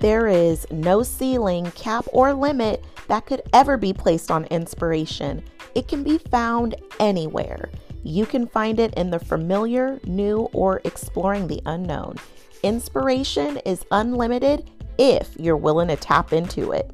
There is no ceiling, cap, or limit that could ever be placed on inspiration. It can be found anywhere. You can find it in the familiar, new, or exploring the unknown. Inspiration is unlimited if you're willing to tap into it.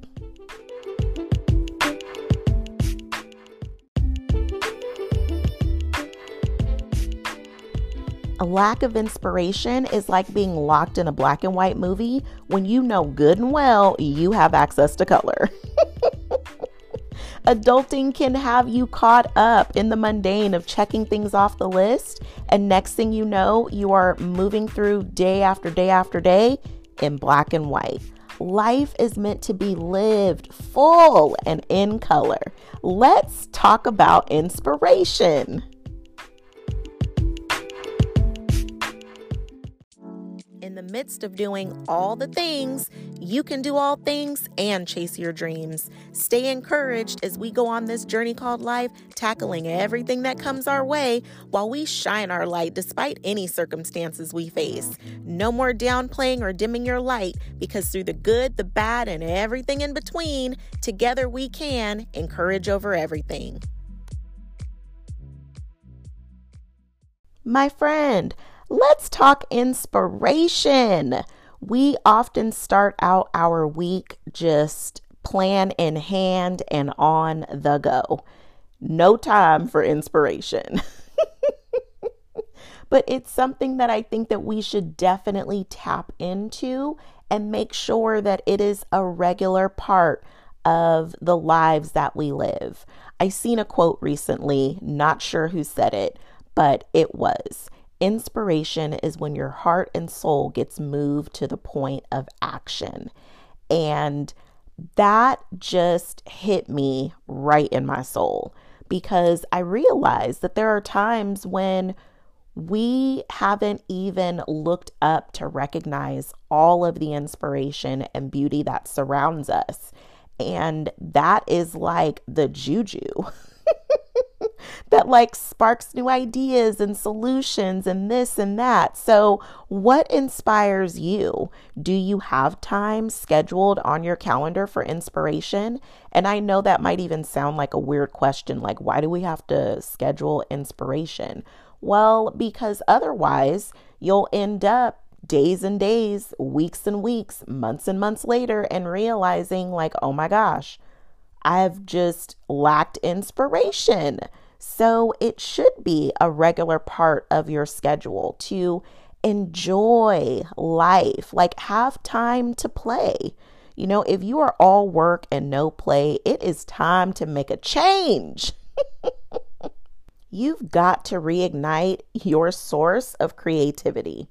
A lack of inspiration is like being locked in a black and white movie when you know good and well you have access to color. Adulting can have you caught up in the mundane of checking things off the list, and next thing you know, you are moving through day after day after day in black and white. Life is meant to be lived full and in color. Let's talk about inspiration. In the midst of doing all the things, you can do all things and chase your dreams. Stay encouraged as we go on this journey called life, tackling everything that comes our way while we shine our light despite any circumstances we face. No more downplaying or dimming your light because through the good, the bad, and everything in between, together we can encourage over everything. My friend, Let's talk inspiration. We often start out our week just plan in hand and on the go. No time for inspiration. but it's something that I think that we should definitely tap into and make sure that it is a regular part of the lives that we live. I seen a quote recently, not sure who said it, but it was Inspiration is when your heart and soul gets moved to the point of action. And that just hit me right in my soul because I realized that there are times when we haven't even looked up to recognize all of the inspiration and beauty that surrounds us. And that is like the juju. that like sparks new ideas and solutions and this and that. So, what inspires you? Do you have time scheduled on your calendar for inspiration? And I know that might even sound like a weird question like, why do we have to schedule inspiration? Well, because otherwise, you'll end up days and days, weeks and weeks, months and months later, and realizing, like, oh my gosh, I've just lacked inspiration. So it should be a regular part of your schedule to enjoy life, like have time to play. You know, if you are all work and no play, it is time to make a change. You've got to reignite your source of creativity.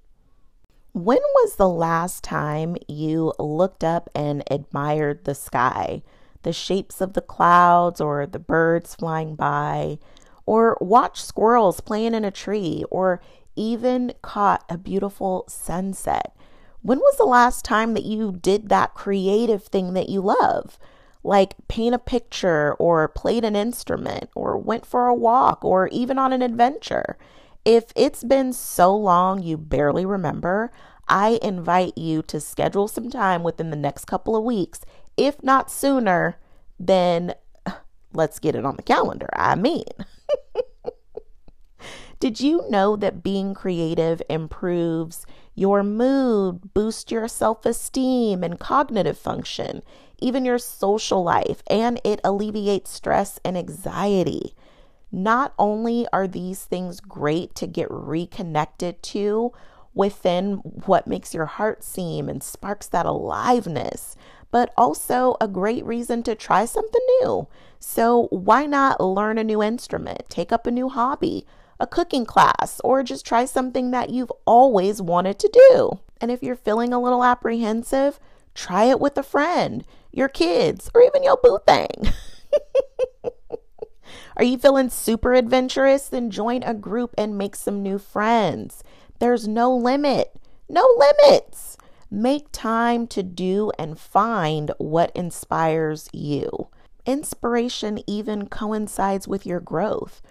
When was the last time you looked up and admired the sky, the shapes of the clouds or the birds flying by? Or watch squirrels playing in a tree, or even caught a beautiful sunset. When was the last time that you did that creative thing that you love? Like paint a picture, or played an instrument, or went for a walk, or even on an adventure. If it's been so long you barely remember, I invite you to schedule some time within the next couple of weeks. If not sooner, then uh, let's get it on the calendar. I mean, Did you know that being creative improves your mood, boosts your self esteem and cognitive function, even your social life, and it alleviates stress and anxiety? Not only are these things great to get reconnected to within what makes your heart seem and sparks that aliveness, but also a great reason to try something new. So, why not learn a new instrument, take up a new hobby, a cooking class, or just try something that you've always wanted to do? And if you're feeling a little apprehensive, try it with a friend, your kids, or even your boo thing. Are you feeling super adventurous? Then join a group and make some new friends. There's no limit, no limits. Make time to do and find what inspires you. Inspiration even coincides with your growth.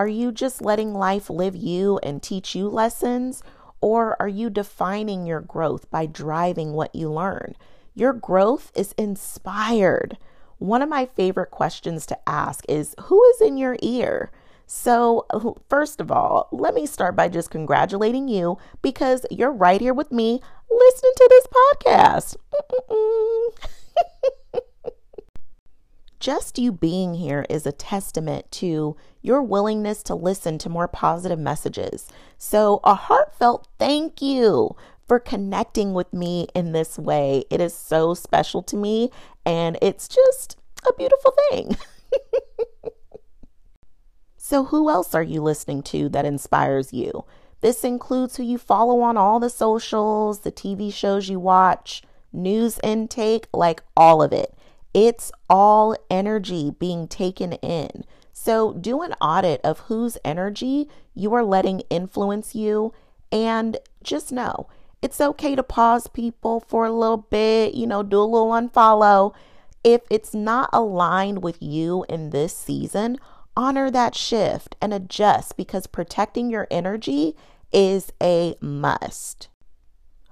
Are you just letting life live you and teach you lessons? Or are you defining your growth by driving what you learn? Your growth is inspired. One of my favorite questions to ask is Who is in your ear? So, first of all, let me start by just congratulating you because you're right here with me listening to this podcast. just you being here is a testament to your willingness to listen to more positive messages. So, a heartfelt thank you for connecting with me in this way. It is so special to me, and it's just a beautiful thing. so, who else are you listening to that inspires you? This includes who you follow on all the socials, the TV shows you watch, news intake, like all of it. It's all energy being taken in. So do an audit of whose energy you are letting influence you. And just know it's okay to pause people for a little bit, you know, do a little unfollow. If it's not aligned with you in this season, honor that shift and adjust because protecting your energy is a must.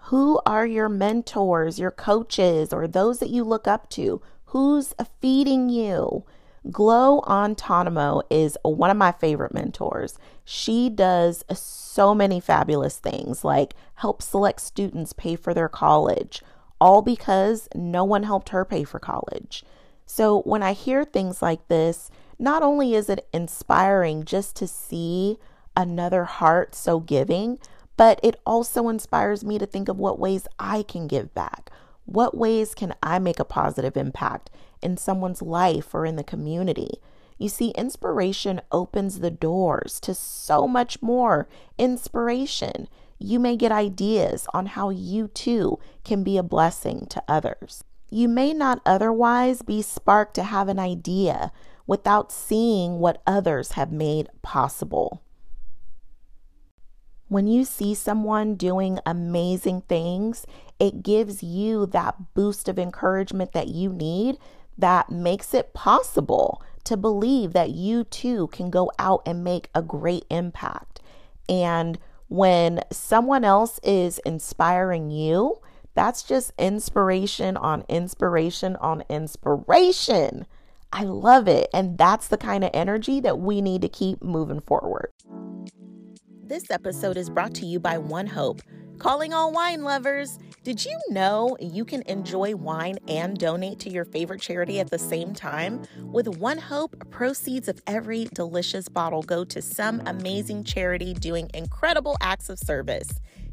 Who are your mentors, your coaches, or those that you look up to? Who's feeding you? Glo Atanmo is one of my favorite mentors. She does so many fabulous things like help select students pay for their college, all because no one helped her pay for college. So when I hear things like this, not only is it inspiring just to see another heart so giving, but it also inspires me to think of what ways I can give back. What ways can I make a positive impact in someone's life or in the community? You see, inspiration opens the doors to so much more inspiration. You may get ideas on how you too can be a blessing to others. You may not otherwise be sparked to have an idea without seeing what others have made possible. When you see someone doing amazing things, it gives you that boost of encouragement that you need that makes it possible to believe that you too can go out and make a great impact. And when someone else is inspiring you, that's just inspiration on inspiration on inspiration. I love it. And that's the kind of energy that we need to keep moving forward. This episode is brought to you by One Hope. Calling all wine lovers. Did you know you can enjoy wine and donate to your favorite charity at the same time? With One Hope, proceeds of every delicious bottle go to some amazing charity doing incredible acts of service.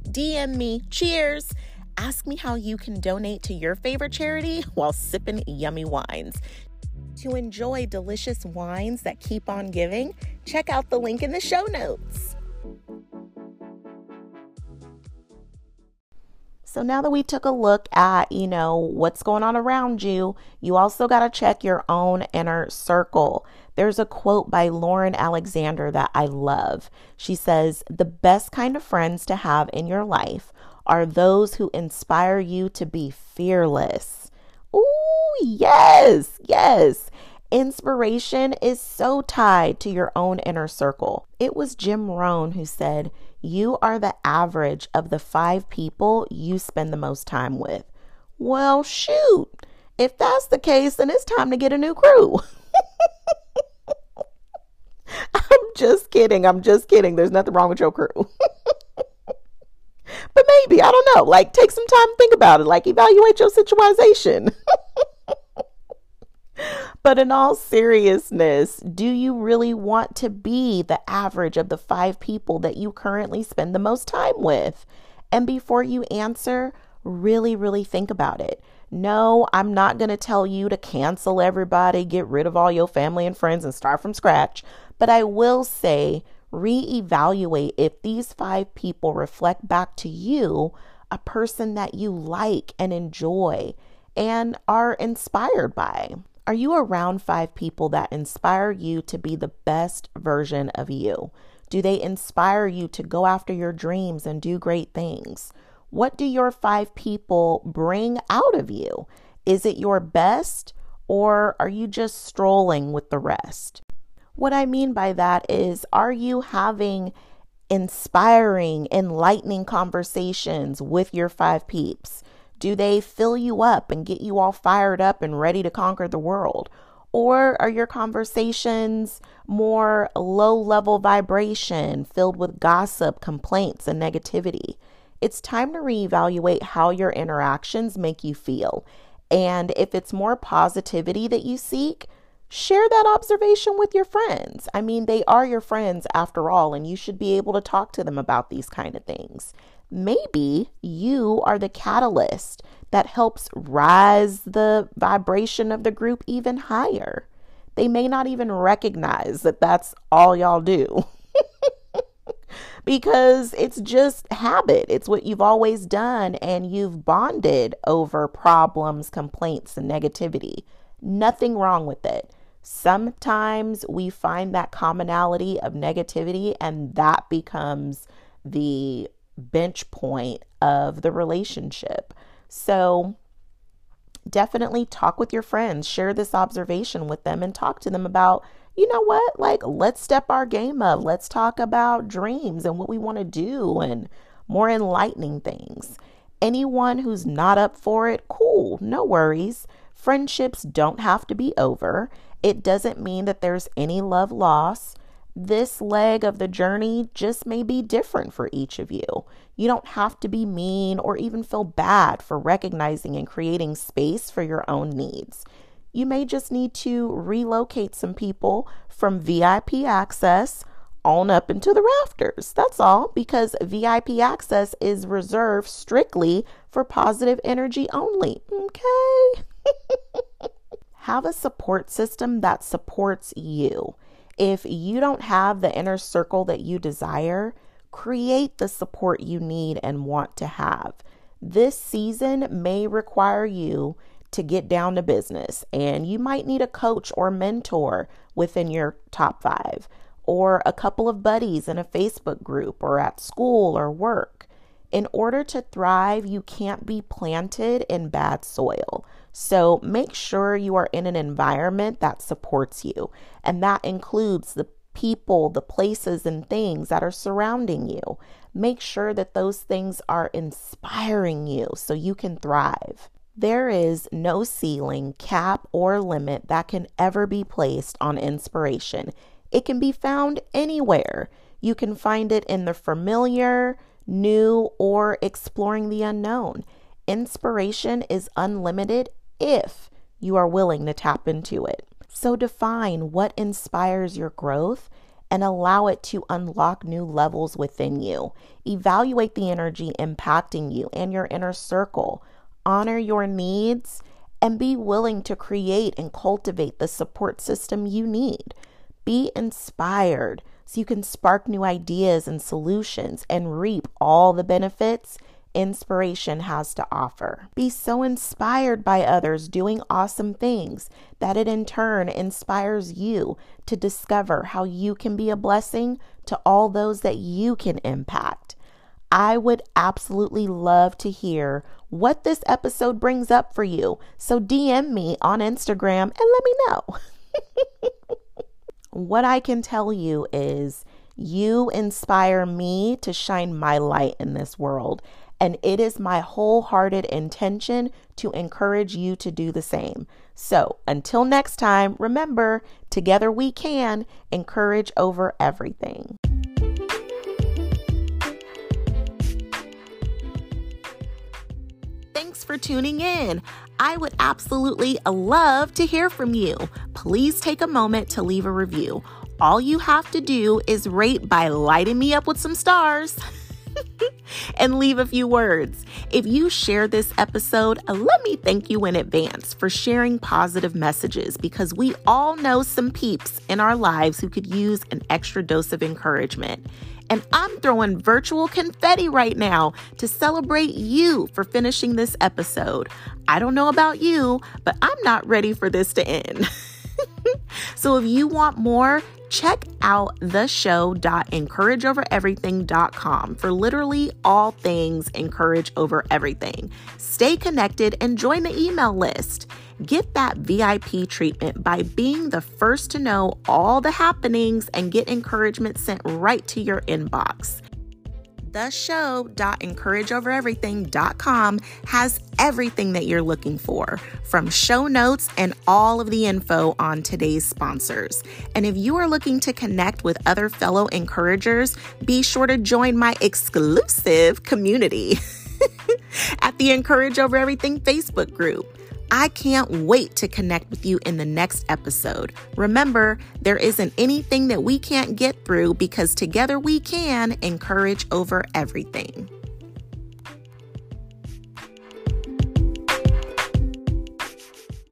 DM me, cheers! Ask me how you can donate to your favorite charity while sipping yummy wines. To enjoy delicious wines that keep on giving, check out the link in the show notes. So now that we took a look at, you know, what's going on around you, you also got to check your own inner circle. There's a quote by Lauren Alexander that I love. She says, The best kind of friends to have in your life are those who inspire you to be fearless. Ooh, yes, yes. Inspiration is so tied to your own inner circle. It was Jim Rohn who said, You are the average of the five people you spend the most time with. Well, shoot. If that's the case, then it's time to get a new crew. I'm just kidding. I'm just kidding. There's nothing wrong with your crew. but maybe, I don't know. Like, take some time think about it. Like, evaluate your situation. But in all seriousness, do you really want to be the average of the five people that you currently spend the most time with? And before you answer, really, really think about it. No, I'm not going to tell you to cancel everybody, get rid of all your family and friends, and start from scratch. But I will say, reevaluate if these five people reflect back to you a person that you like and enjoy and are inspired by. Are you around five people that inspire you to be the best version of you? Do they inspire you to go after your dreams and do great things? What do your five people bring out of you? Is it your best or are you just strolling with the rest? What I mean by that is, are you having inspiring, enlightening conversations with your five peeps? Do they fill you up and get you all fired up and ready to conquer the world? Or are your conversations more low level vibration filled with gossip, complaints, and negativity? It's time to reevaluate how your interactions make you feel. And if it's more positivity that you seek, share that observation with your friends. I mean, they are your friends after all, and you should be able to talk to them about these kind of things. Maybe you are the catalyst that helps rise the vibration of the group even higher. They may not even recognize that that's all y'all do. because it's just habit. It's what you've always done, and you've bonded over problems, complaints, and negativity. Nothing wrong with it. Sometimes we find that commonality of negativity, and that becomes the bench point of the relationship. So definitely talk with your friends, share this observation with them, and talk to them about, you know what, like, let's step our game up. Let's talk about dreams and what we want to do and more enlightening things. Anyone who's not up for it, cool, no worries. Friendships don't have to be over. It doesn't mean that there's any love loss this leg of the journey just may be different for each of you. You don't have to be mean or even feel bad for recognizing and creating space for your own needs. You may just need to relocate some people from VIP access on up into the rafters. That's all, because VIP access is reserved strictly for positive energy only. Okay? Have a support system that supports you. If you don't have the inner circle that you desire, create the support you need and want to have. This season may require you to get down to business, and you might need a coach or mentor within your top five, or a couple of buddies in a Facebook group, or at school or work. In order to thrive, you can't be planted in bad soil. So make sure you are in an environment that supports you, and that includes the people, the places, and things that are surrounding you. Make sure that those things are inspiring you so you can thrive. There is no ceiling, cap, or limit that can ever be placed on inspiration. It can be found anywhere. You can find it in the familiar, new, or exploring the unknown. Inspiration is unlimited if you are willing to tap into it. So define what inspires your growth and allow it to unlock new levels within you. Evaluate the energy impacting you and your inner circle. Honor your needs and be willing to create and cultivate the support system you need. Be inspired so you can spark new ideas and solutions and reap all the benefits inspiration has to offer. Be so inspired by others doing awesome things that it in turn inspires you to discover how you can be a blessing to all those that you can impact. I would absolutely love to hear what this episode brings up for you. So DM me on Instagram and let me know. what I can tell you is you inspire me to shine my light in this world. And it is my wholehearted intention to encourage you to do the same. So until next time, remember, together we can encourage over everything. Thanks for tuning in. I would absolutely love to hear from you. Please take a moment to leave a review. All you have to do is rate by lighting me up with some stars. and leave a few words. If you share this episode, uh, let me thank you in advance for sharing positive messages because we all know some peeps in our lives who could use an extra dose of encouragement. And I'm throwing virtual confetti right now to celebrate you for finishing this episode. I don't know about you, but I'm not ready for this to end. so if you want more, check out the show.encourageovereverything.com for literally all things encourage over everything. Stay connected and join the email list. Get that VIP treatment by being the first to know all the happenings and get encouragement sent right to your inbox. theshow.encourageovereverything.com has everything that you're looking for, from show notes and all of the info on today's sponsors. And if you are looking to connect with other fellow encouragers, be sure to join my exclusive community at the Encourage Over Everything Facebook group. I can't wait to connect with you in the next episode. Remember, there isn't anything that we can't get through because together we can encourage over everything.